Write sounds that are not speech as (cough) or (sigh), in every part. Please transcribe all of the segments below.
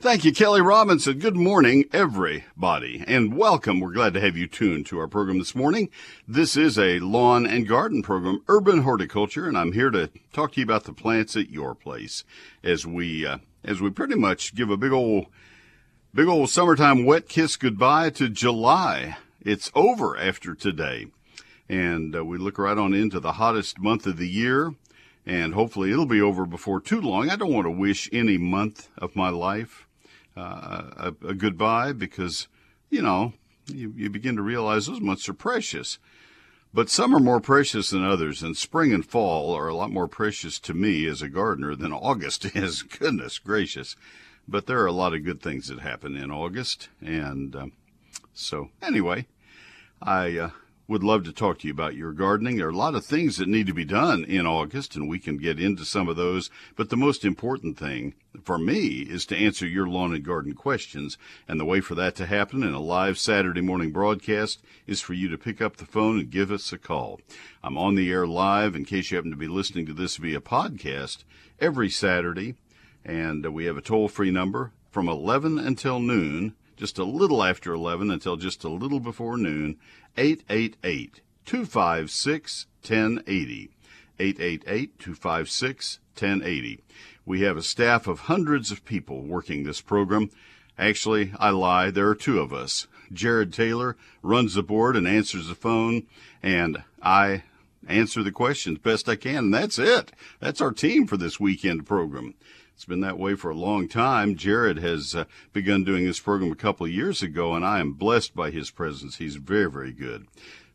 Thank you, Kelly Robinson. Good morning, everybody, and welcome. We're glad to have you tuned to our program this morning. This is a lawn and garden program, urban horticulture, and I'm here to talk to you about the plants at your place as we uh, as we pretty much give a big old big old summertime wet kiss goodbye to July. It's over after today, and uh, we look right on into the hottest month of the year and hopefully it'll be over before too long. I don't want to wish any month of my life uh, a, a, goodbye because, you know, you, you begin to realize those months are precious. But some are more precious than others, and spring and fall are a lot more precious to me as a gardener than August (laughs) is. Goodness gracious. But there are a lot of good things that happen in August. And um, so, anyway, I uh, would love to talk to you about your gardening. There are a lot of things that need to be done in August, and we can get into some of those. But the most important thing for me is to answer your lawn and garden questions. And the way for that to happen in a live Saturday morning broadcast is for you to pick up the phone and give us a call. I'm on the air live in case you happen to be listening to this via podcast every Saturday. And uh, we have a toll free number from 11 until noon just a little after 11 until just a little before noon, 888 256 1080. 888 256 1080. We have a staff of hundreds of people working this program. Actually, I lie, there are two of us. Jared Taylor runs the board and answers the phone, and I answer the questions best I can, and that's it. That's our team for this weekend program. It's been that way for a long time. Jared has uh, begun doing this program a couple of years ago, and I am blessed by his presence. He's very, very good.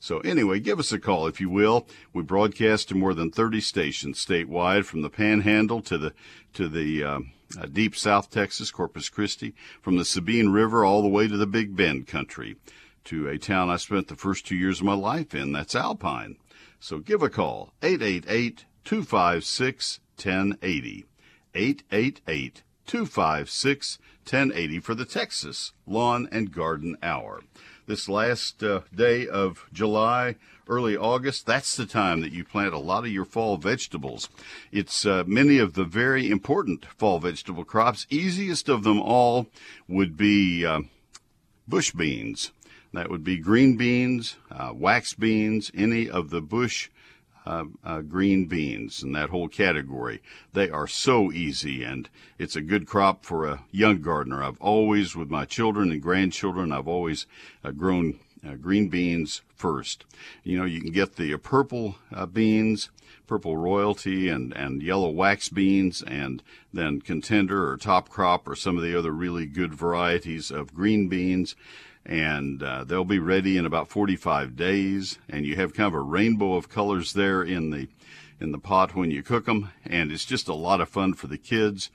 So anyway, give us a call if you will. We broadcast to more than 30 stations statewide, from the Panhandle to the to the uh, uh, deep South Texas, Corpus Christi, from the Sabine River all the way to the Big Bend country, to a town I spent the first two years of my life in. That's Alpine. So give a call 888 256 1080. 888 256 1080 for the Texas Lawn and Garden Hour. This last uh, day of July, early August, that's the time that you plant a lot of your fall vegetables. It's uh, many of the very important fall vegetable crops. Easiest of them all would be uh, bush beans. That would be green beans, uh, wax beans, any of the bush uh, uh, green beans and that whole category. They are so easy, and it's a good crop for a young gardener. I've always, with my children and grandchildren, I've always uh, grown uh, green beans first. You know, you can get the uh, purple uh, beans, purple royalty, and, and yellow wax beans, and then contender or top crop or some of the other really good varieties of green beans and uh, they'll be ready in about 45 days. And you have kind of a rainbow of colors there in the in the pot when you cook them, and it's just a lot of fun for the kids.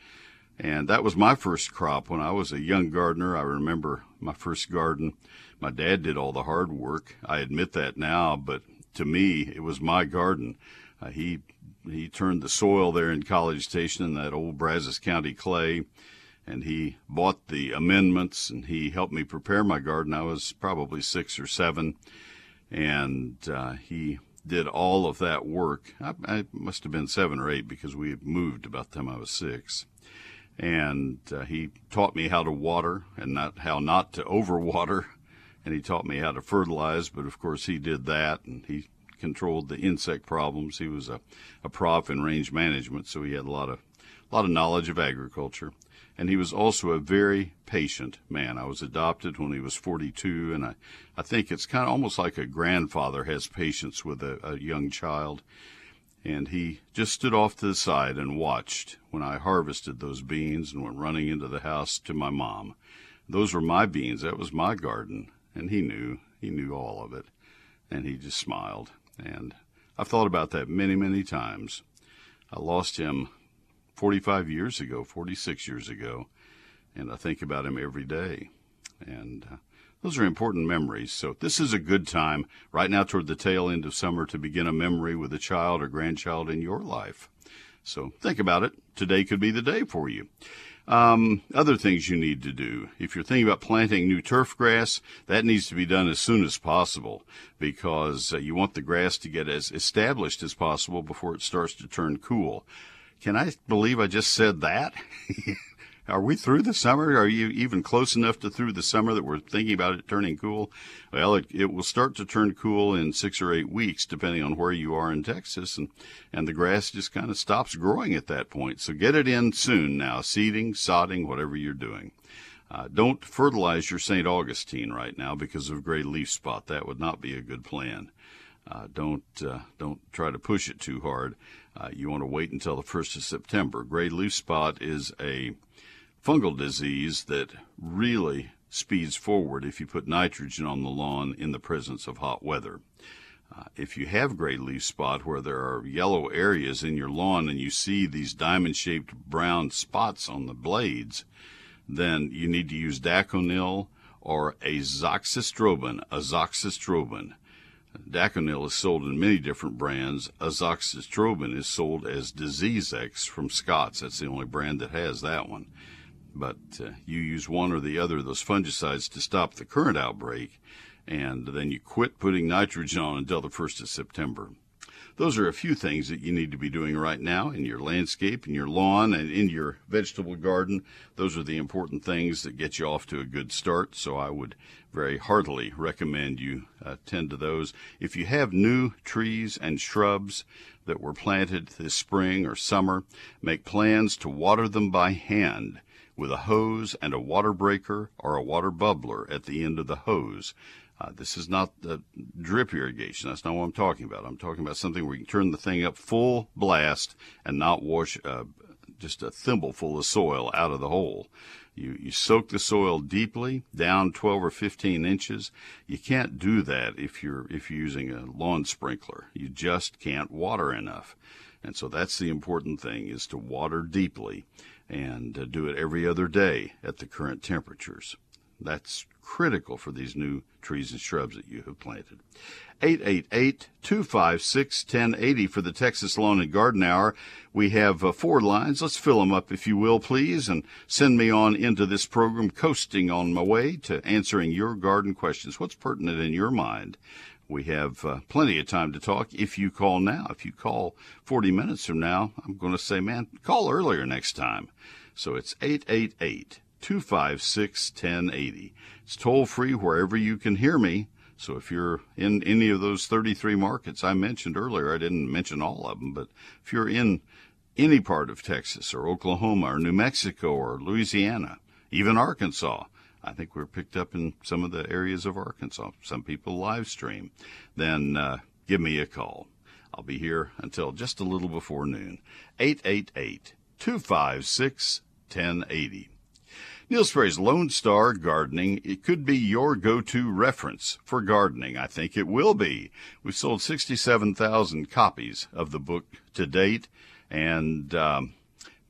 And that was my first crop when I was a young gardener. I remember my first garden. My dad did all the hard work. I admit that now, but to me, it was my garden. Uh, he he turned the soil there in College Station in that old Brazos County clay and he bought the amendments and he helped me prepare my garden. I was probably six or seven, and uh, he did all of that work. I, I, must have been seven or eight because we moved about the time I was six. And uh, he taught me how to water and not how not to (laughs) overwater, and he taught me how to fertilize. But of course, he did that, and he controlled the insect problems. He was a, a prof in range management, so he had a lot of a lot of knowledge of agriculture and he was also a very patient man. I was adopted when he was 42, and I, I think it's kind of almost like a grandfather has patience with a, a young child. And he just stood off to the side and watched when I harvested those beans and went running into the house to my mom. Those were my beans. That was my garden. And he knew. He knew all of it. And he just smiled. And I've thought about that many, many times. I lost him 45 years ago, 46 years ago, and I think about him every day. And uh, those are important memories. So this is a good time right now toward the tail end of summer to begin a memory with a child or grandchild in your life. So think about it. Today could be the day for you. Um, other things you need to do. If you're thinking about planting new turf grass, that needs to be done as soon as possible because uh, you want the grass to get as established as possible before it starts to turn cool. Can I believe I just said that? (laughs) are we through the summer? Are you even close enough to through the summer that we're thinking about it turning cool? Well, it, it will start to turn cool in six or eight weeks, depending on where you are in Texas, and and the grass just kind of stops growing at that point. So get it in soon now, seeding, sodding, whatever you're doing. Uh, don't fertilize your St. Augustine right now because of gray leaf spot. That would not be a good plan. Uh, don't uh, don't try to push it too hard. Uh, you want to wait until the first of September. Gray leaf spot is a fungal disease that really speeds forward if you put nitrogen on the lawn in the presence of hot weather. Uh, if you have gray leaf spot where there are yellow areas in your lawn and you see these diamond shaped brown spots on the blades, then you need to use Daconil or azoxystrobin. Azoxystrobin. Daconil is sold in many different brands. Azoxystrobin is sold as Disease X from Scotts. That's the only brand that has that one. But uh, you use one or the other of those fungicides to stop the current outbreak, and then you quit putting nitrogen on until the 1st of September. Those are a few things that you need to be doing right now in your landscape, in your lawn, and in your vegetable garden. Those are the important things that get you off to a good start. So I would very heartily recommend you uh, tend to those. If you have new trees and shrubs that were planted this spring or summer, make plans to water them by hand with a hose and a water breaker or a water bubbler at the end of the hose. Uh, this is not the drip irrigation. That's not what I'm talking about. I'm talking about something where you can turn the thing up full blast and not wash uh, just a thimbleful of soil out of the hole. You, you soak the soil deeply down 12 or 15 inches. You can't do that if you're if you're using a lawn sprinkler. You just can't water enough. And so that's the important thing is to water deeply and uh, do it every other day at the current temperatures. That's critical for these new trees and shrubs that you have planted. 888-256-1080 for the Texas Lawn and Garden Hour. We have uh, four lines. Let's fill them up, if you will, please, and send me on into this program, coasting on my way to answering your garden questions. What's pertinent in your mind? We have uh, plenty of time to talk if you call now. If you call 40 minutes from now, I'm going to say, man, call earlier next time. So it's 888 256 1080. It's toll free wherever you can hear me. So if you're in any of those 33 markets I mentioned earlier, I didn't mention all of them, but if you're in any part of Texas or Oklahoma or New Mexico or Louisiana, even Arkansas, I think we're picked up in some of the areas of Arkansas. Some people live stream. Then uh, give me a call. I'll be here until just a little before noon. 888 256 1080. Neil Sperry's Lone Star Gardening, it could be your go-to reference for gardening. I think it will be. We've sold 67,000 copies of the book to date, and um,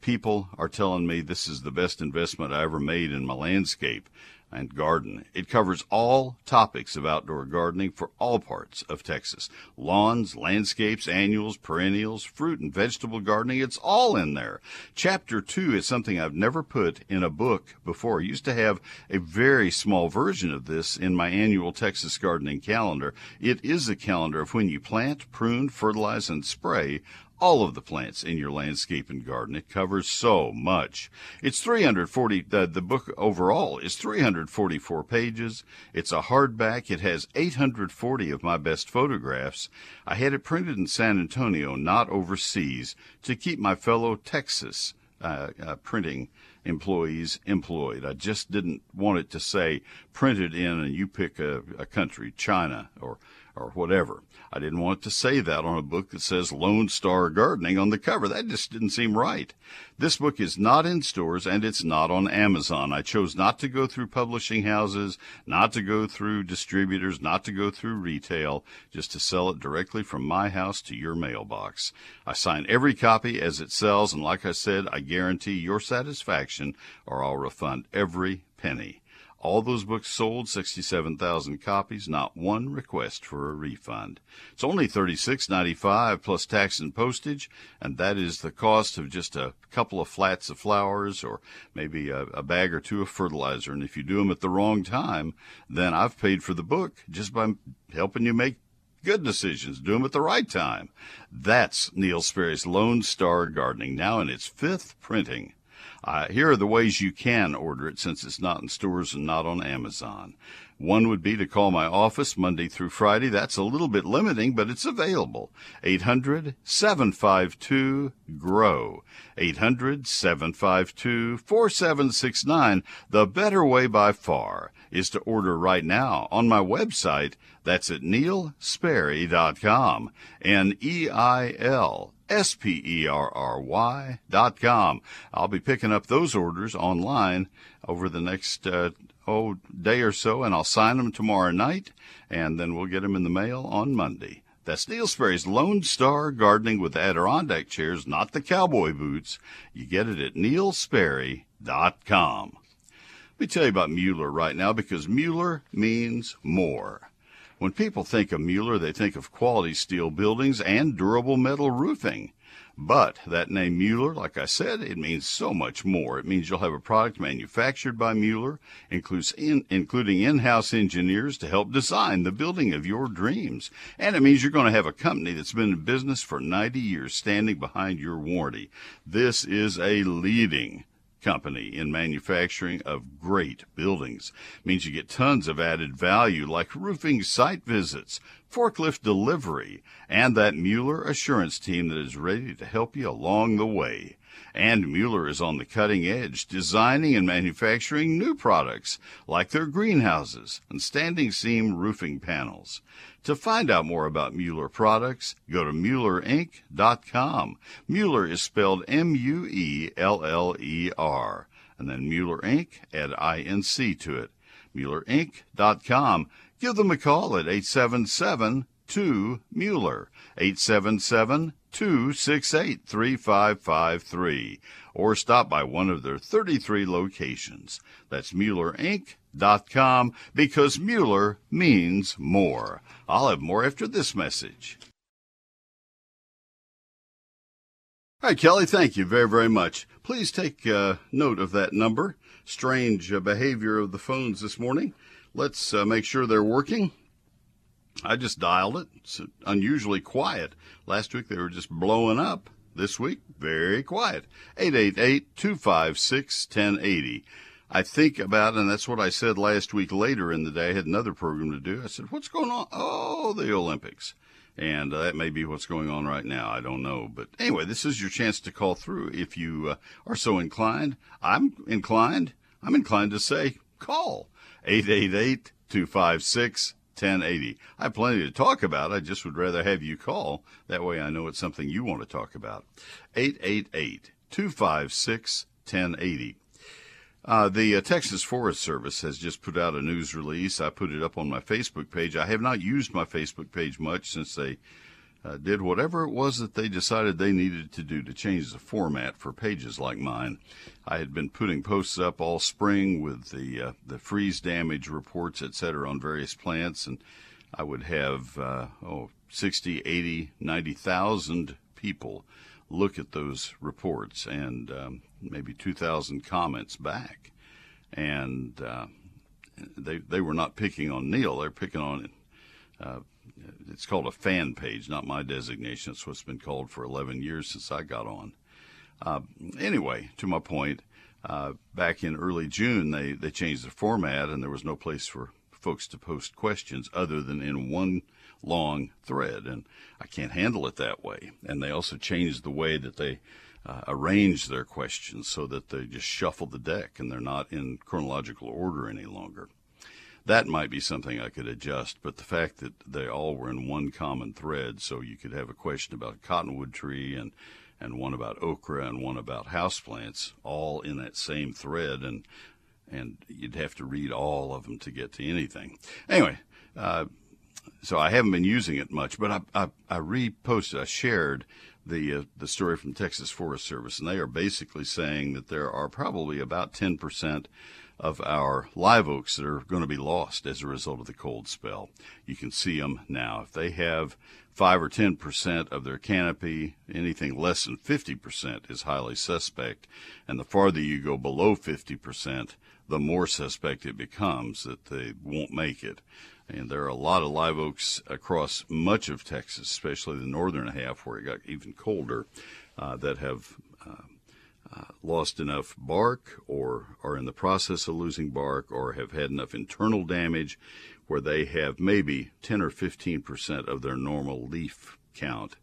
people are telling me this is the best investment I ever made in my landscape and garden. It covers all topics of outdoor gardening for all parts of Texas. Lawns, landscapes, annuals, perennials, fruit and vegetable gardening, it's all in there. Chapter 2 is something I've never put in a book before. I used to have a very small version of this in my annual Texas gardening calendar. It is a calendar of when you plant, prune, fertilize, and spray all of the plants in your landscape and garden. It covers so much. It's 340, the, the book overall is 344 pages. It's a hardback. It has 840 of my best photographs. I had it printed in San Antonio, not overseas, to keep my fellow Texas uh, uh, printing employees employed. I just didn't want it to say printed in and you pick a, a country, China or or whatever. I didn't want to say that on a book that says Lone Star Gardening on the cover. That just didn't seem right. This book is not in stores and it's not on Amazon. I chose not to go through publishing houses, not to go through distributors, not to go through retail, just to sell it directly from my house to your mailbox. I sign every copy as it sells, and like I said, I guarantee your satisfaction or I'll refund every penny. All those books sold, 67,000 copies, not one request for a refund. It's only $36.95 plus tax and postage, and that is the cost of just a couple of flats of flowers or maybe a, a bag or two of fertilizer. And if you do them at the wrong time, then I've paid for the book just by helping you make good decisions. Do them at the right time. That's Neil Sperry's Lone Star Gardening, now in its fifth printing. Uh, here are the ways you can order it since it's not in stores and not on Amazon. One would be to call my office Monday through Friday. That's a little bit limiting, but it's available. 800 752 GROW. 800 752 4769. The better way by far is to order right now on my website. That's at neilsperry.com. N E I L S P E R R dot com. I'll be picking up those orders online over the next uh, oh day or so, and I'll sign them tomorrow night, and then we'll get them in the mail on Monday. That's Neil Sperry's Lone Star Gardening with Adirondack Chairs, not the cowboy boots. You get it at neilsperry.com. Let me tell you about Mueller right now because Mueller means more. When people think of Mueller, they think of quality steel buildings and durable metal roofing. But that name Mueller, like I said, it means so much more. It means you'll have a product manufactured by Mueller, includes in, including in-house engineers to help design the building of your dreams. And it means you're going to have a company that's been in business for 90 years standing behind your warranty. This is a leading company in manufacturing of great buildings. Means you get tons of added value like roofing site visits, forklift delivery, and that Mueller assurance team that is ready to help you along the way. And Mueller is on the cutting edge, designing and manufacturing new products like their greenhouses and standing seam roofing panels. To find out more about Mueller products, go to MuellerInc.com. Mueller is spelled M-U-E-L-L-E-R. And then Mueller Inc. add I-N-C to it. MuellerInc.com. Give them a call at 877 2 Mueller, 877 268 3553, or stop by one of their 33 locations. That's MuellerInc.com because Mueller means more. I'll have more after this message. All right, Kelly, thank you very, very much. Please take uh, note of that number. Strange uh, behavior of the phones this morning. Let's uh, make sure they're working. I just dialed it. It's unusually quiet. Last week they were just blowing up. This week, very quiet. 888-256-1080. I think about, and that's what I said last week later in the day. I had another program to do. I said, what's going on? Oh, the Olympics. And uh, that may be what's going on right now. I don't know. But anyway, this is your chance to call through if you uh, are so inclined. I'm inclined. I'm inclined to say call 888 256 1080. I have plenty to talk about. I just would rather have you call. That way I know it's something you want to talk about. 888 256 1080. Uh, the uh, Texas Forest Service has just put out a news release. I put it up on my Facebook page. I have not used my Facebook page much since they uh, did whatever it was that they decided they needed to do to change the format for pages like mine. I had been putting posts up all spring with the uh, the freeze damage reports, etc., on various plants, and I would have uh, oh 60, 80, 90,000 people look at those reports and um, maybe 2,000 comments back, and uh, they they were not picking on Neil; they're picking on uh, it's called a fan page, not my designation. It's what's been called for 11 years since I got on. Uh, anyway, to my point, uh, back in early June, they, they changed the format, and there was no place for folks to post questions other than in one long thread, and I can't handle it that way. And they also changed the way that they uh, arrange their questions so that they just shuffle the deck and they're not in chronological order any longer. That might be something I could adjust, but the fact that they all were in one common thread, so you could have a question about a cottonwood tree and and one about okra and one about houseplants, all in that same thread, and and you'd have to read all of them to get to anything. Anyway, uh, so I haven't been using it much, but I I, I reposted, I shared the uh, the story from Texas Forest Service, and they are basically saying that there are probably about ten percent of our live oaks that are going to be lost as a result of the cold spell. You can see them now. If they have 5 or 10% of their canopy, anything less than 50% is highly suspect. And the farther you go below 50%, the more suspect it becomes that they won't make it. And there are a lot of live oaks across much of Texas, especially the northern half where it got even colder, uh, that have uh, uh, lost enough bark or are in the process of losing bark or have had enough internal damage where they have maybe 10 or 15 percent of their normal leaf count.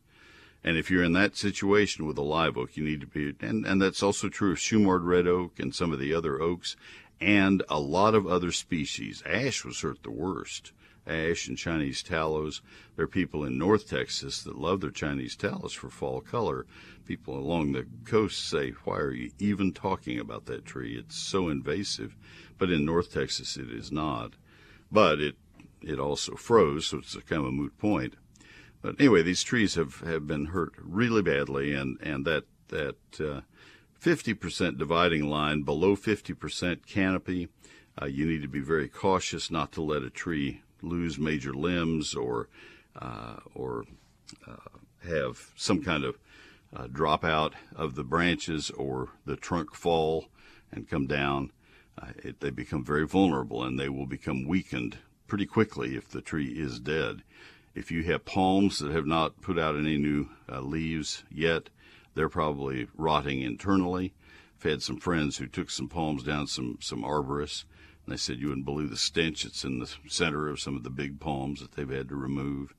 And if you're in that situation with a live oak, you need to be, and, and that's also true of Shumard red oak and some of the other oaks and a lot of other species. Ash was hurt the worst. Ash and Chinese tallows. There are people in North Texas that love their Chinese tallows for fall color. People along the coast say, Why are you even talking about that tree? It's so invasive. But in North Texas, it is not. But it, it also froze, so it's a kind of a moot point. But anyway, these trees have, have been hurt really badly, and, and that, that uh, 50% dividing line below 50% canopy, uh, you need to be very cautious not to let a tree lose major limbs or uh, or uh, have some kind of uh, dropout of the branches or the trunk fall and come down. Uh, it, they become very vulnerable and they will become weakened pretty quickly if the tree is dead. If you have palms that have not put out any new leaves yet, they're probably rotting internally. I've had some friends who took some palms down some some arborists and they said you wouldn't believe the stench that's in the center of some of the big palms that they've had to remove.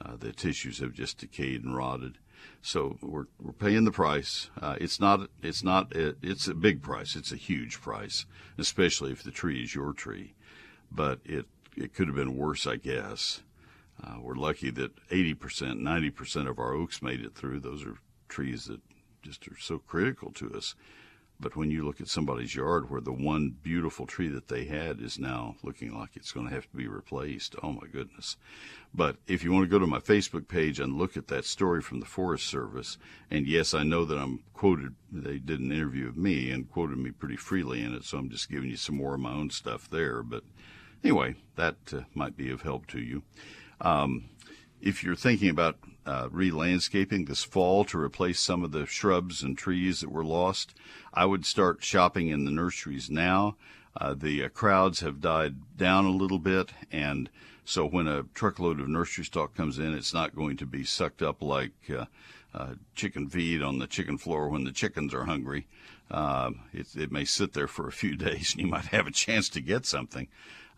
Uh, the tissues have just decayed and rotted. So we're we're paying the price. Uh, it's not it's not it's a big price. It's a huge price, especially if the tree is your tree. But it it could have been worse, I guess. Uh, we're lucky that 80%, 90% of our oaks made it through. Those are trees that just are so critical to us. But when you look at somebody's yard where the one beautiful tree that they had is now looking like it's going to have to be replaced, oh my goodness. But if you want to go to my Facebook page and look at that story from the Forest Service, and yes, I know that I'm quoted, they did an interview of me and quoted me pretty freely in it, so I'm just giving you some more of my own stuff there. But anyway, that uh, might be of help to you. Um, if you're thinking about uh, re-landscaping this fall to replace some of the shrubs and trees that were lost, I would start shopping in the nurseries now. Uh, the uh, crowds have died down a little bit, and so when a truckload of nursery stock comes in, it's not going to be sucked up like uh, uh, chicken feed on the chicken floor when the chickens are hungry. Um, it, it, may sit there for a few (laughs) days, and you might have a chance to get something.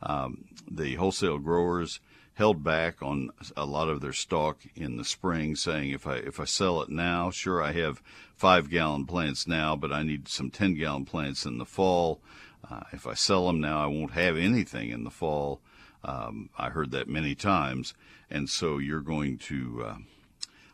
Um, the wholesale growers held back on a lot of their stock in the spring, saying if I if I sell it now, sure I have five gallon plants now, but I need some ten gallon plants in the fall. Uh, if I sell them now, I won't have anything in the fall. Um, I heard that many times, and so you're going to uh,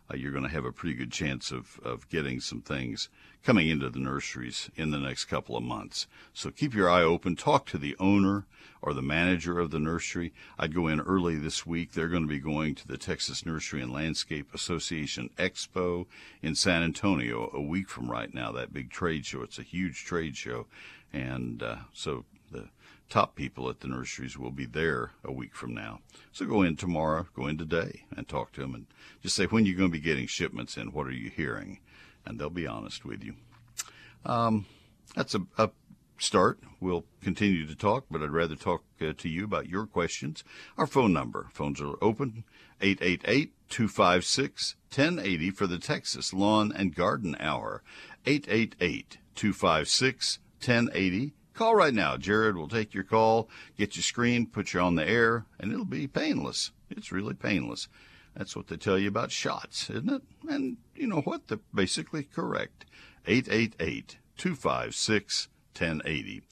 uh, you're going to have a pretty good chance of, of getting some things coming into the nurseries in the next couple of months. So keep your eye open. Talk to the owner or the manager of the nursery. I'd go in early this week. They're going to be going to the Texas Nursery and Landscape Association Expo in San Antonio a week from right now, that big trade show. It's a huge trade show. And uh, so the top people at the nurseries will be there a week from now. So go in tomorrow, go in today, and talk to them and just say, when are you going to be getting shipments in? What are you hearing? And they'll be honest with you. Um, that's a, a, start. We'll continue to talk, but I'd rather talk uh, to you about your questions. Our phone number, phones are open, 888 256 1080 for the Texas Lawn and Garden Hour. 888 256 1080 Call right now. Jared will take your call, get you screened, put you on the air, and it'll be painless. It's really painless. That's what they tell you about shots, isn't it? And you know what? They're basically correct. 888 256 1080.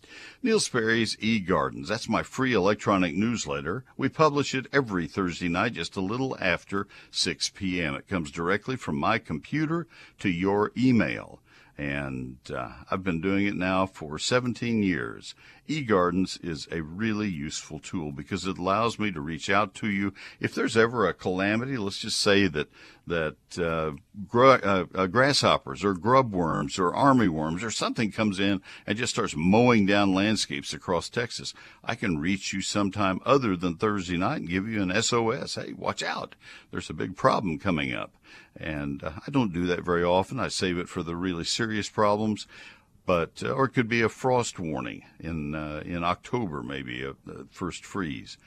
Neil Sperry's eGardens. That's my free electronic newsletter. We publish it every Thursday night just a little after 6 p.m. It comes directly from my computer to your email and uh, I've been doing it now for 17 years. eGardens is a really useful tool because it allows me to reach out to you. If there's ever a calamity, let's just say that that uh, gr- uh, uh, grasshoppers or grub worms or army worms or something comes in and just starts mowing down landscapes across Texas, I can reach you sometime other than Thursday night and give you an SOS. Hey, watch out! There's a big problem coming up. And uh, I don't do that very often. I save it for the really serious problems. But uh, or it could be a frost warning in uh, in October, maybe a, a first freeze.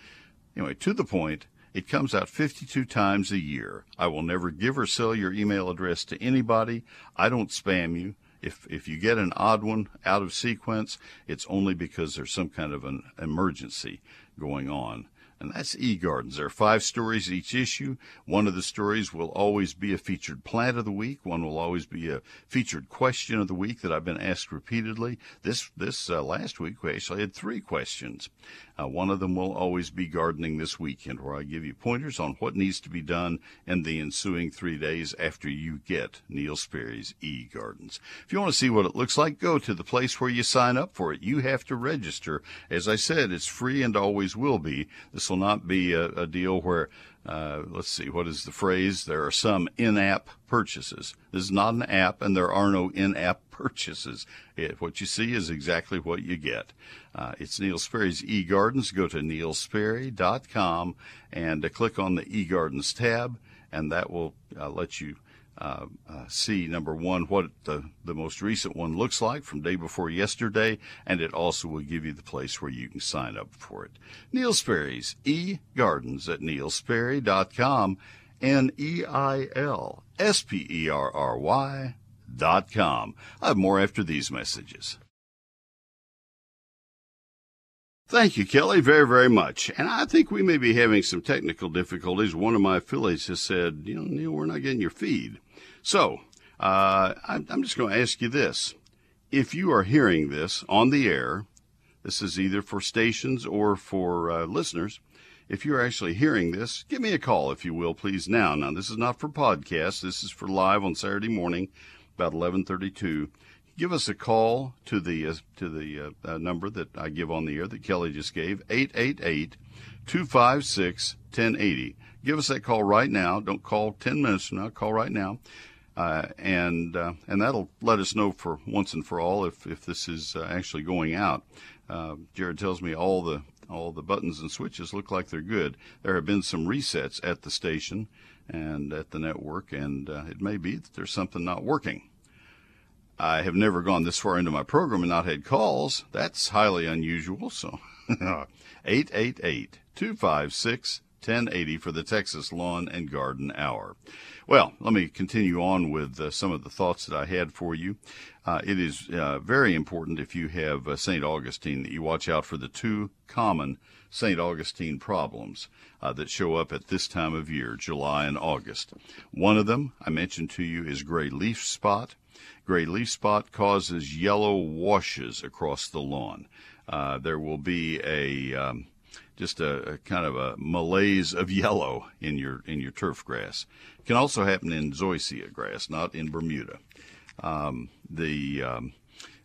Anyway, to the point. It comes out 52 times a year. I will never give or sell your email address to anybody. I don't spam you. If if you get an odd one out of sequence, it's only because there's some kind of an emergency going on and that's eGardens. There are five stories each issue. One of the stories will always be a featured plant of the week. One will always be a featured question of the week that I've been asked repeatedly. This this uh, last week we actually had three questions. Uh, one of them will always be gardening this weekend, where I give you pointers on what needs to be done in the ensuing three days after you get Neil Sperry's e-gardens. If you want to see what it looks like, go to the place where you sign up for it. You have to register. As I said, it's free and always will be. This will not be a, a deal where uh, let's see, what is the phrase? There are some in app purchases. This is not an app, and there are no in app (laughs) purchases. It, what you see is exactly what you get. Uh, it's Neil Sperry's eGardens. Go to neilsperry.com and uh, click on the eGardens tab, and that will uh, let you uh, uh, see number one what the, the most recent one looks like from day before yesterday, and it also will give you the place where you can sign up for it. Neil Sperry's e gardens at neilsperry.com, N E I L S P E R R Y dot com. I have more after these messages. Thank you, Kelly, very, very much. And I think we may be having some technical difficulties. One of my affiliates has said, you know, Neil, we're not getting your feed. So, uh, I'm just going to ask you this. If you are hearing this on the air, this is either for stations or for uh, listeners. If you're actually hearing this, give me a call, if you will, please. Now, now this is not for podcast. This is for live on Saturday morning, about 11:32. Give us a call to the uh, to the uh, uh, number that I give on the air that Kelly just gave, 888-256-1080. Give us that call right now. Don't call 10 minutes from now. Call right now. Uh, and uh, and that'll let us know for once and for all if, if this is uh, actually going out. Uh, Jared tells me all the all the buttons and switches look like they're good. There have been some resets at the station and at the network, and uh, it may be that there's something not working. I have never gone this far into my program and not had calls. That's highly unusual. So (laughs) 888 256 1080 for the Texas Lawn and Garden Hour. Well, let me continue on with uh, some of the thoughts that I had for you. Uh, it is uh, very important if you have uh, St. Augustine that you watch out for the two common St. Augustine problems uh, that show up at this time of year, July and August. One of them I mentioned to you is gray leaf spot. Gray leaf spot causes yellow washes across the lawn. Uh, there will be a um, just a, a, kind of a malaise of yellow in your in your turf grass. Can also happen in zoysia grass, not in Bermuda. Um, the um,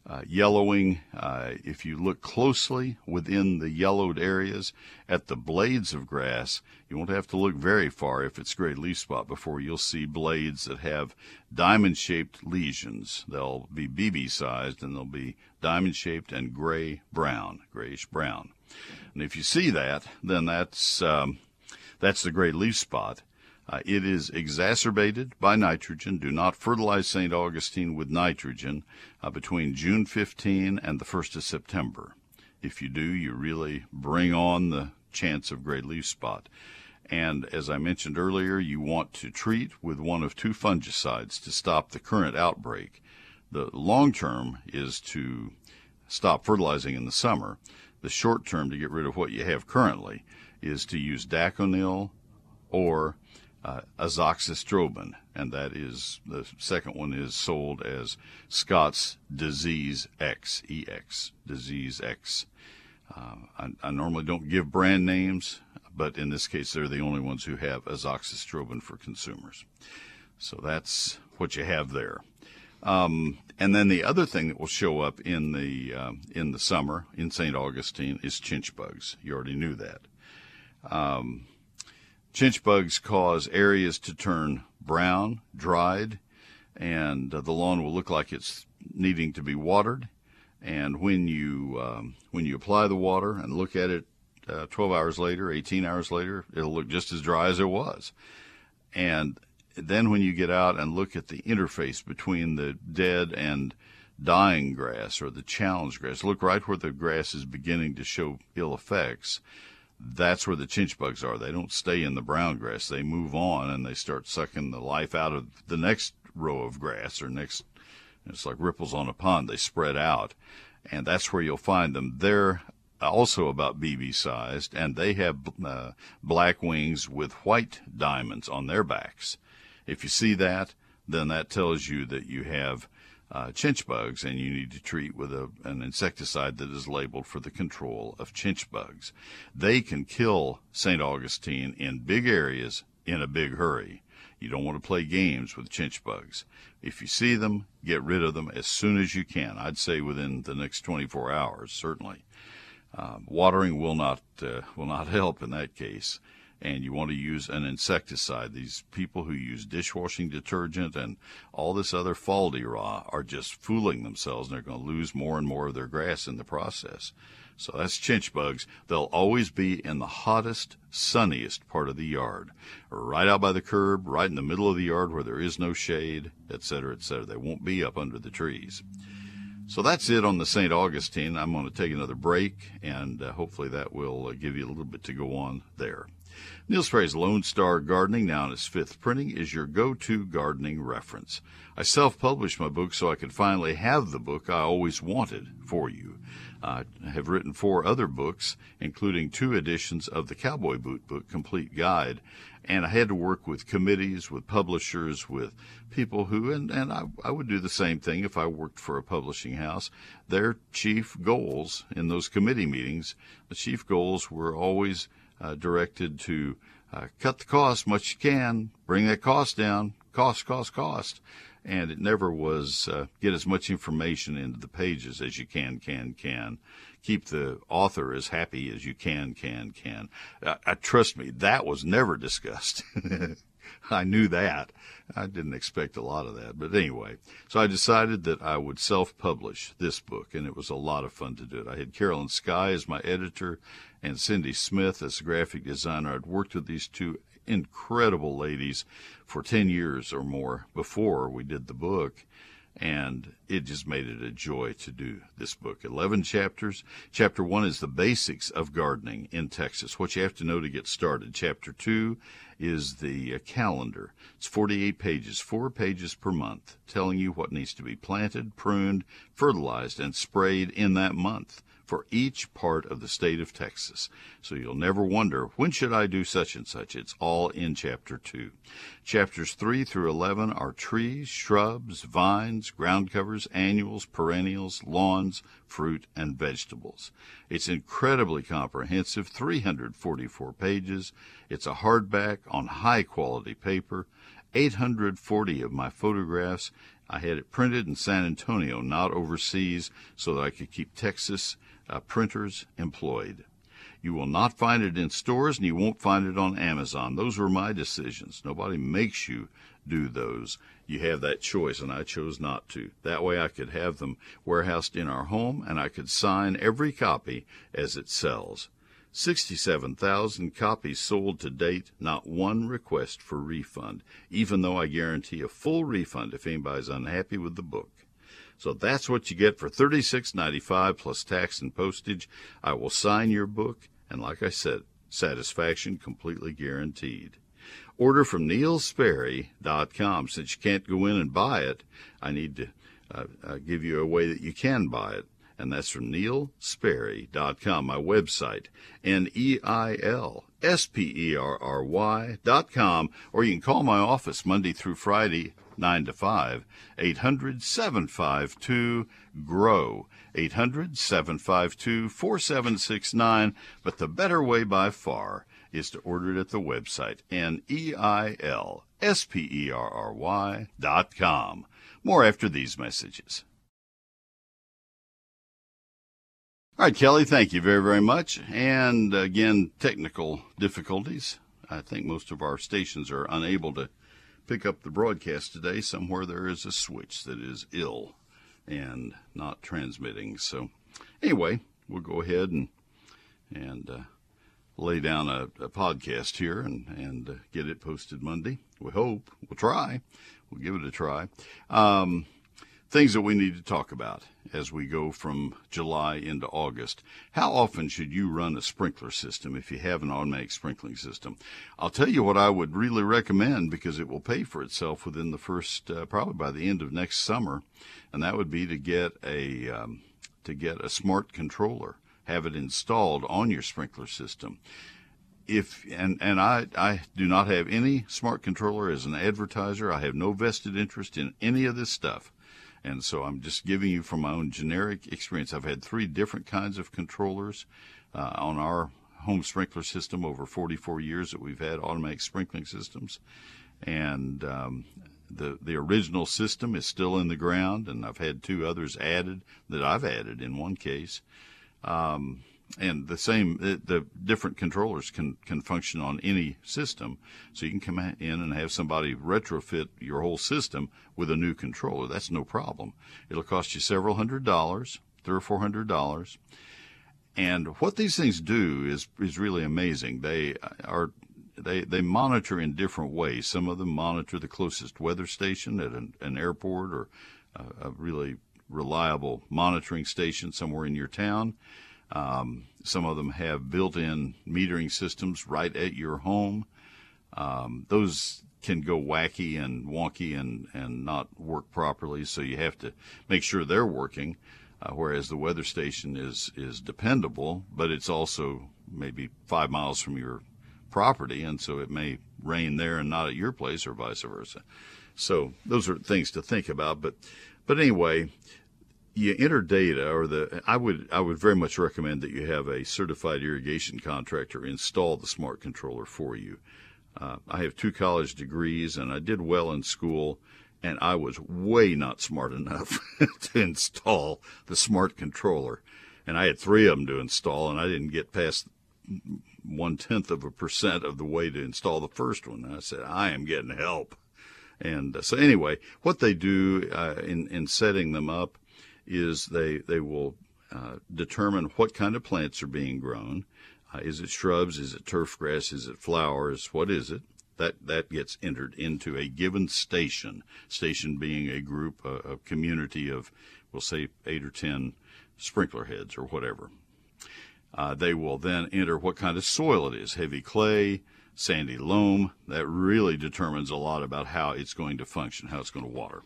uh, yellowing, uh, if you look closely within the yellowed areas at the blades of grass, you won't have to look very far if it's gray leaf spot before you'll see blades that have diamond shaped lesions. They'll be BB sized and they'll be diamond shaped and gray brown, grayish brown. And if you see that, then that's um, that's the gray leaf spot. Uh, it is exacerbated by nitrogen. Do not fertilize St. Augustine with nitrogen uh, between June 15 and the 1st of September. If you do, you really bring on the chance of gray leaf spot. And as I mentioned earlier, you want to treat with one of two fungicides to stop the current outbreak. The long term is to stop fertilizing in the summer. The short term to get rid of what you have currently is to use Daconil or uh, azoxystrobin, and that is the second one is sold as Scotts Disease X, EX, Disease X. Uh, I, I, normally don't give brand names, but in this case, they're the only ones who have azoxystrobin for consumers. So that's what you have there. Um, and then the other thing that will show up in the uh, in the summer in St. Augustine is chinch bugs. You already knew that. Um, chinch bugs cause areas to turn brown, dried, and uh, the lawn will look like it's needing to be watered. And when you um, when you apply the water and look at it uh, 12 hours later, 18 hours later, it'll look just as dry as it was. And then when you get out and look at the interface between the dead and dying grass or the challenge grass, look right where the grass is beginning to show ill effects. That's where the chinch bugs are. They don't stay in the brown grass. They move on and they start sucking the life out of the next row of grass or next It's like ripples on a pond. They spread out, and that's where you'll find them. They're also about BB sized, and they have uh, black wings with white diamonds on their backs. If you see that, then that tells you that you have uh, chinch bugs and you need to treat with a, an insecticide that is labeled for the control of chinch bugs. They can kill St. Augustine in big areas in a big hurry. You don't want to play games with chinch bugs. If you see them, get rid of them as soon as you can. I'd say within the next 24 hours, certainly. Uh, watering will not uh, will not (laughs) help in that case and you want to use an insecticide. These people who use dishwashing detergent and all this other Fal-de-Ras are just fooling themselves and they're going to lose more and more of their grass in the process. So that's chinch bugs. They'll always be in the hottest, sunniest part of the yard, right out by the curb, right in the middle of the yard where there is no shade, etc., etc. They won't be up under the trees. So that's it on the St. Augustine. I'm going to take another break, and uh, hopefully that will uh, give you a little bit to go on there. Neil Sperry's Lone Star Gardening, now in its fifth printing, is your go-to gardening reference. I self-published my book so I could finally have the book I always wanted for you. I have written four other books, including two editions of the Cowboy Boot Book Complete Guide, and I had to work with committees, with publishers, with people who, and, and I, I would do the same thing if I worked for a publishing house. Their chief goals in those committee meetings, the chief goals were always uh, directed to uh, cut the cost much you can, bring that cost down, cost, cost, cost. And it never was uh, get as much information into the pages as you can, can, can. Keep the author as happy as you can, can, can. Uh, trust me, that was never discussed. (laughs) I knew that. I didn't expect a lot of that. But anyway, so I decided that I would self publish this book, and it was a lot of fun to do it. I had Carolyn Sky as my editor and Cindy Smith as the graphic designer. I'd worked with these two incredible ladies for 10 years or more before we did the book and it just made it a joy to do this book. 11 chapters. Chapter 1 is the basics of gardening in Texas, what you have to know to get started. Chapter 2 is the uh, calendar. It's 48 pages, four pages per month, telling you what needs to be planted, pruned, fertilized, and sprayed in that month for each part of the state of Texas. So you'll never wonder, when should I do such and such? It's all in chapter 2. Chapters 3 through 11 are trees, shrubs, vines, ground covers, annuals, perennials, lawns, fruit, and vegetables. It's incredibly comprehensive, 344 pages. It's a hardback on high quality paper. 840 of my photographs. I had it printed in San Antonio, not overseas, so that I could keep Texas uh, printers employed. You will not find it in stores and you won't find it on Amazon. Those were my decisions. Nobody makes you do those. You have that choice, and I chose not to. That way I could have them warehoused in our home and I could sign every copy as it sells. 67,000 copies sold to date, not one request for refund, even though I guarantee a full refund if anybody's unhappy with the book. So that's what you get for $36.95 plus tax and postage. I will sign your book, and like I said, satisfaction completely guaranteed. Order from neilsperry.com. Since you can't go in and buy it, I need to uh, uh, give you a way that you can buy it. And that's from neilsperry.com, my website, N-E-I-L-S-P-E-R-R-Y dot com, or you can call my office Monday through Friday, 9 to 5. 800 752 GROW. 800 752 4769. But the better way by far is to order it at the website, N E I L S P E R R Y dot com. More after these messages. All right, Kelly, thank you very, very much. And again, technical difficulties. I think most of our stations are unable to pick up the broadcast today, somewhere there is a switch that is ill and not transmitting. So, anyway, we'll go ahead and and uh, lay down a, a, podcast here and and uh, get it posted Monday. We hope. We'll try. We'll give it a try. Um, things that we need to talk about as we go from July into August. How often should you run a sprinkler system if you have an automatic sprinkling system? I'll tell you what I would really recommend because it will pay for itself within the first, uh, probably by the end of next summer, and that would be to get a um, to get a smart controller, have it installed on your sprinkler system if and and I I do not have any smart controller as an advertiser. I have no vested interest in any of this stuff. And so I'm just giving you from my own generic experience. I've had three different kinds of controllers uh, on our home sprinkler system over 44 years that we've had automatic sprinkling systems. And um, the the original system is still in the ground, and I've had two others added that I've added in one case. Um, and the same uh, the different controllers can can function on any system. So you can come in and have somebody retrofit your whole system with a new controller. That's no problem. It'll cost you several hundred dollars three or four hundred dollars. And what these things do is is really amazing. They uh, are they they monitor in different ways. Some of them monitor the closest weather station at an, an airport or a, a really reliable monitoring station somewhere in your town um, some of them have built-in metering systems right at your home. Um, those can go wacky and wonky and, and not work properly, so you have to make sure they're working. Uh, whereas the weather station is is dependable, but it's also maybe five miles from your property, and so it may rain there and not at your place, or vice versa. So those are things to think about. But but anyway, you enter data or the I would I would very much recommend that you have a certified irrigation contractor install the smart controller for you. Uh, I have two college degrees and I did well in school and I was way not smart enough (laughs) to install the smart controller. And I had three of them to install and I didn't get past one tenth of a percent of the way to install the first one. And I said, I am getting help. And uh, so anyway, what they do uh, in, in setting them up is they they will uh, determine what kind of plants are being grown. Uh, is it shrubs? Is it turf grass? Is it flowers? What is it? That that gets entered into a given station. Station being a group, a, a community of, we'll say eight or ten sprinkler heads or whatever. Uh, they will then enter what kind of soil it is: heavy clay, sandy loam. That really determines a lot about how it's going to function, how it's going to water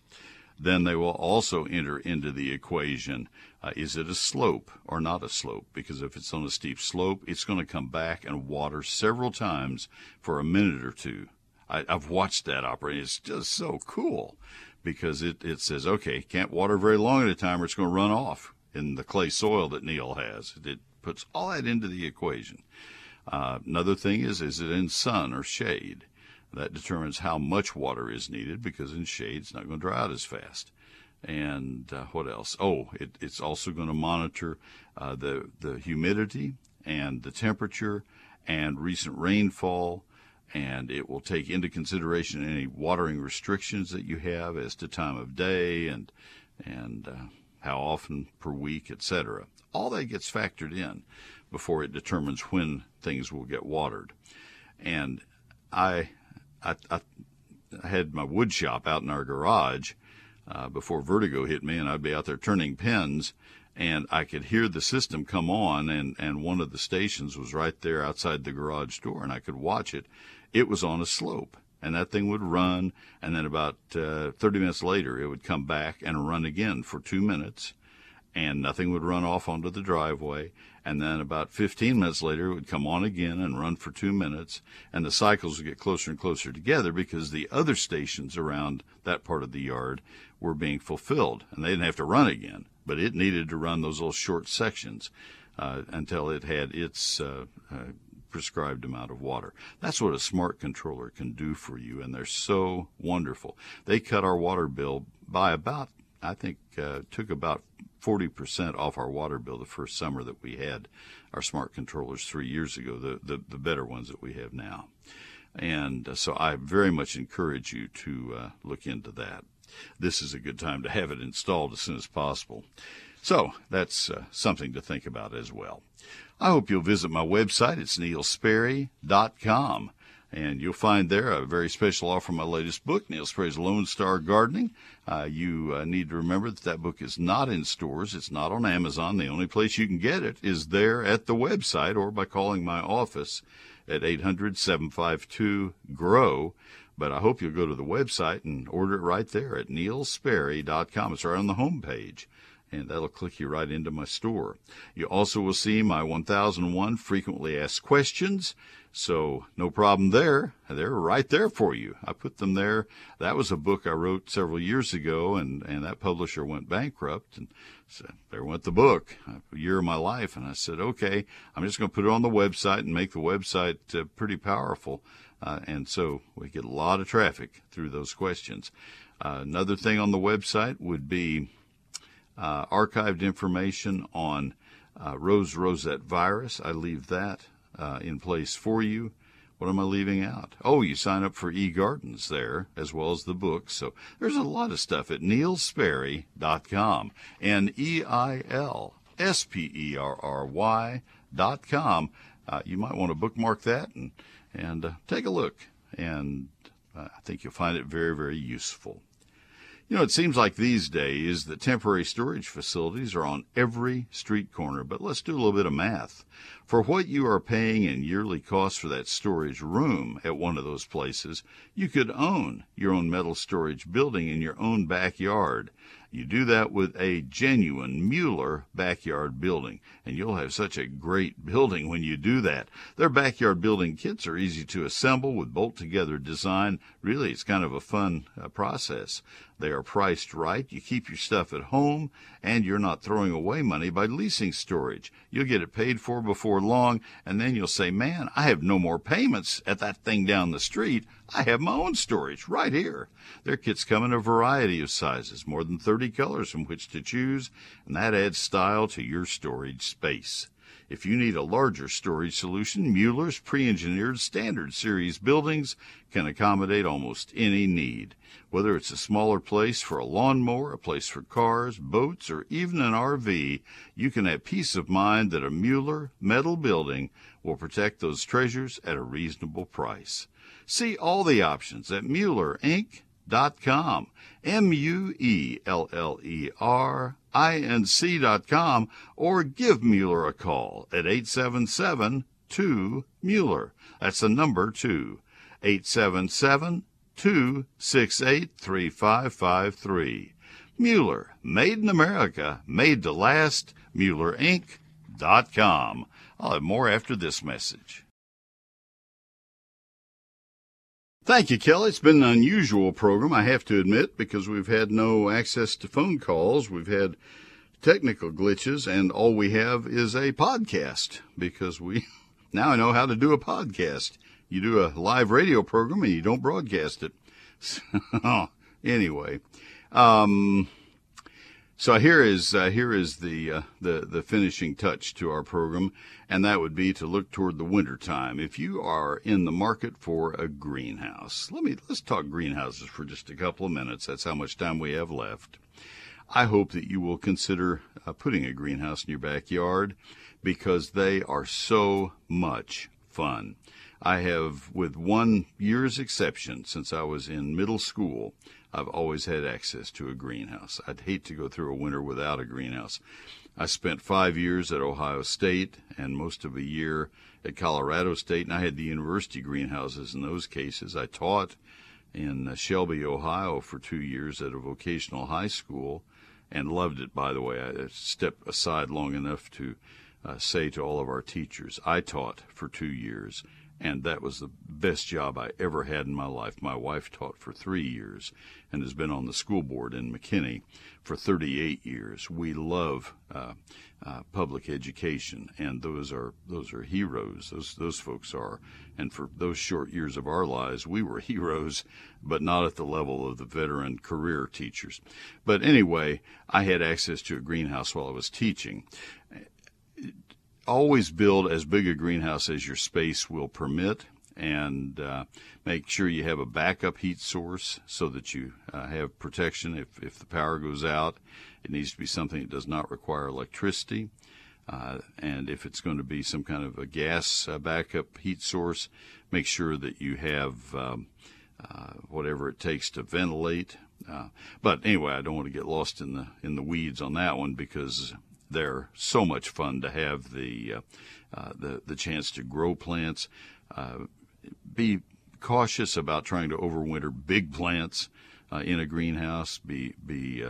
then they will also enter into the equation uh, is it a slope or not a slope? Because if it's on a steep slope, it's going to come back and water several times for a minute or two. I, have watched that operate. It's just so cool because it, it says, okay, can't water very long at a time or it's going to run off in the clay soil that Neil has. It puts all that into the equation. Uh, another thing is, is it in sun or shade? That determines how much water is needed because in shade it's not going to dry out as fast. And uh, what else? Oh, it, it's also going to monitor uh, the the humidity and the temperature and recent rainfall, and it will take into consideration any watering restrictions that you have as to time of day and and uh, how often per week, etc. All that gets factored in before it determines when things will get watered. And I I, I, had my wood shop out in our garage uh, before vertigo hit me, and I'd be out there turning pins, and I could hear the system come on, and, and one of the stations was right there outside the garage door, and I could watch it. It was on a slope, and that thing would run, and then about uh, 30 minutes later, it would come back and run again for two minutes, and nothing would run off onto the driveway. And then about 15 minutes later, it would come on again and run for two minutes. And the cycles would get closer and closer together because the other stations around that part of the yard were being fulfilled. And they didn't have to run again, but it needed to run those little short sections uh, until it had its uh, uh, prescribed amount of water. That's what a smart controller can do for you, and they're so wonderful. They cut our water bill by about, I think, uh, took about 40% off our water bill the first summer that we had our smart controllers three years ago, the, the, the better ones that we have now. And uh, so I very much encourage you to uh, look into that. This is a good time to have it installed as soon as possible. So that's uh, something to think about as well. I hope you'll visit my website. It's neilsperry.com. And you'll find there a very special offer on my latest book, Neil Sperry's Lone Star Gardening. Uh, you uh, need to remember that that book is not in stores. It's not on Amazon. The only place you can get it is there at the website or by calling my office at 800 752 GROW. But I hope you'll go to the website and order it right there at neilsperry.com. It's right on the home page and that'll click you right into my store. You also will see my 1001 frequently asked questions. So no problem there. They're right there for you. I put them there. That was a book I wrote several years ago and, and that publisher went bankrupt and so there went the book, a year of my life. And I said, okay, I'm just going to put it on the website and make the website uh, pretty powerful. Uh, and so we get a lot of traffic through those questions. Uh, another thing on the website would be uh, archived information on uh, rose rosette virus. I leave that uh, in place for you. What am I leaving out? Oh, you sign up for eGardens there, as well as the book. So there's a lot of stuff at neilsperry.com. N-E-I-L-S-P-E-R-R-Y dot com. Uh, you might want to bookmark that and, and uh, take a look. And uh, I think you'll find it very, very useful. You know, it seems like these days that temporary storage facilities are on every street corner, but let's do a little bit of math. For what you are paying in yearly costs for that storage room at one of those places, you could own your own metal storage building in your own backyard. You do that with a genuine Mueller backyard building, and you'll have such a great building when you do that. Their backyard building kits are easy to assemble with bolt together design. Really, it's kind of a fun uh, process. They are priced right. You keep your stuff at home, and you're not throwing away money by leasing storage. You'll get it paid for before long, and then you'll say, Man, I have no more payments at that thing down the street. I have my own storage right here. Their kits come in a variety of sizes, more than 30 colors from which to choose, and that adds style to your storage space. If you need a larger storage solution, Mueller's pre-engineered standard series buildings can accommodate almost any need. Whether it's a smaller place for a lawnmower, a place for cars, boats, or even an RV, you can have peace of mind that a Mueller metal building will protect those treasures at a reasonable price. See all the options at MuellerInc.com. M-U-E-L-L-E-R-I-N-C.com or give Mueller a call at 877 2 Mueller. That's the number 2. 877 268 3553. Mueller, made in America, made to last. MuellerInc.com. I'll have more after this message. Thank you, Kelly. It's been an unusual program, I have to admit, because we've had no access to phone calls. We've had technical glitches, and all we have is a podcast because we (laughs) now I know how to do a podcast. You do a live radio program and you don't broadcast it. (laughs) Anyway, um, so here is uh, here is the uh, the the finishing touch to our program, and that would be to look toward the winter time. If you are in the market for a greenhouse, let me let's talk greenhouses for just a couple of minutes. That's how much time we have left. I hope that you will consider uh, putting a greenhouse in your backyard because they are so much fun. I have, with one year's exception, since I was in middle school, I've always had access to a greenhouse. I'd hate to go through a winter without a greenhouse. I spent five years at Ohio State and most of a year at Colorado State, and I had the university greenhouses in those cases. I taught in Shelby, Ohio for two years at a vocational high school and loved it, by the way. I stepped aside long enough to uh, say to all of our teachers, I taught for two years and that was the best job I ever had in my life. My wife taught for three years and has been on the school board in McKinney for 38 years. We love uh, uh, public education, and those are those are heroes. Those those folks are. And for those short years of our lives, we were (laughs) heroes, but not at the level of the veteran career teachers. But anyway, I had access to a greenhouse while I was teaching always build as big a greenhouse as your space will permit and uh, make sure you have a backup heat source so that you uh, have protection if, if the power goes out. It needs to be something that does not require electricity. Uh, and if it's going to be some kind of a gas uh, backup heat source, make sure that you have um, uh, whatever it takes to ventilate. Uh, but anyway, I don't want to get lost in the in the weeds on that one because they're so much fun to have the uh, uh, the the chance to grow plants. be cautious about trying to overwinter big plants in a greenhouse. Be be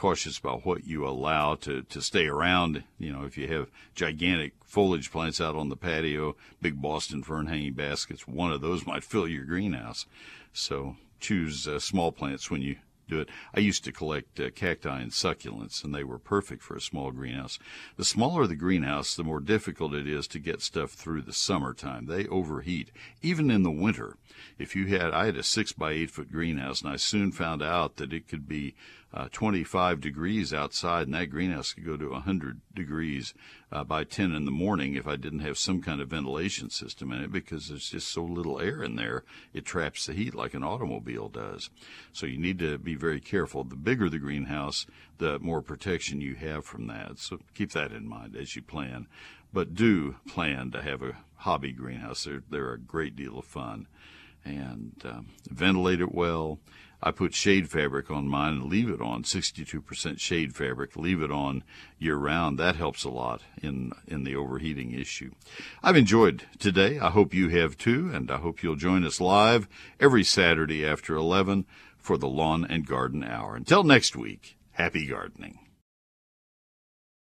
cautious about what you allow to, to stay around. You know, if you have gigantic foliage plants out on the patio, big Boston fern hanging baskets, one of those might fill your greenhouse. So choose uh, small plants when you do it. I used to collect uh, cacti and succulents, and they were perfect for a small greenhouse. The smaller the greenhouse, the more difficult it is to get stuff through the summertime. They overheat, even in the winter. If you had, I had a six by eight foot greenhouse, and I soon found out that it could be uh, 25 degrees outside, and that greenhouse could go to 100 degrees uh, by 10 in the morning if I didn't have some kind of ventilation system in it because there's just so little air in there, it traps the heat like an automobile does. So you need to be very careful. The bigger the greenhouse, the more protection you have from that. So keep that in mind as you plan. But do plan to have a hobby greenhouse. They're, they're a great deal of fun. And um, ventilate it well I put shade fabric on mine and leave it on 62% shade fabric, leave it on year round. That helps a lot in, in the overheating issue. I've enjoyed today. I hope you have too, and I hope you'll join us live every Saturday after 11 for the Lawn and Garden Hour. Until next week, happy gardening.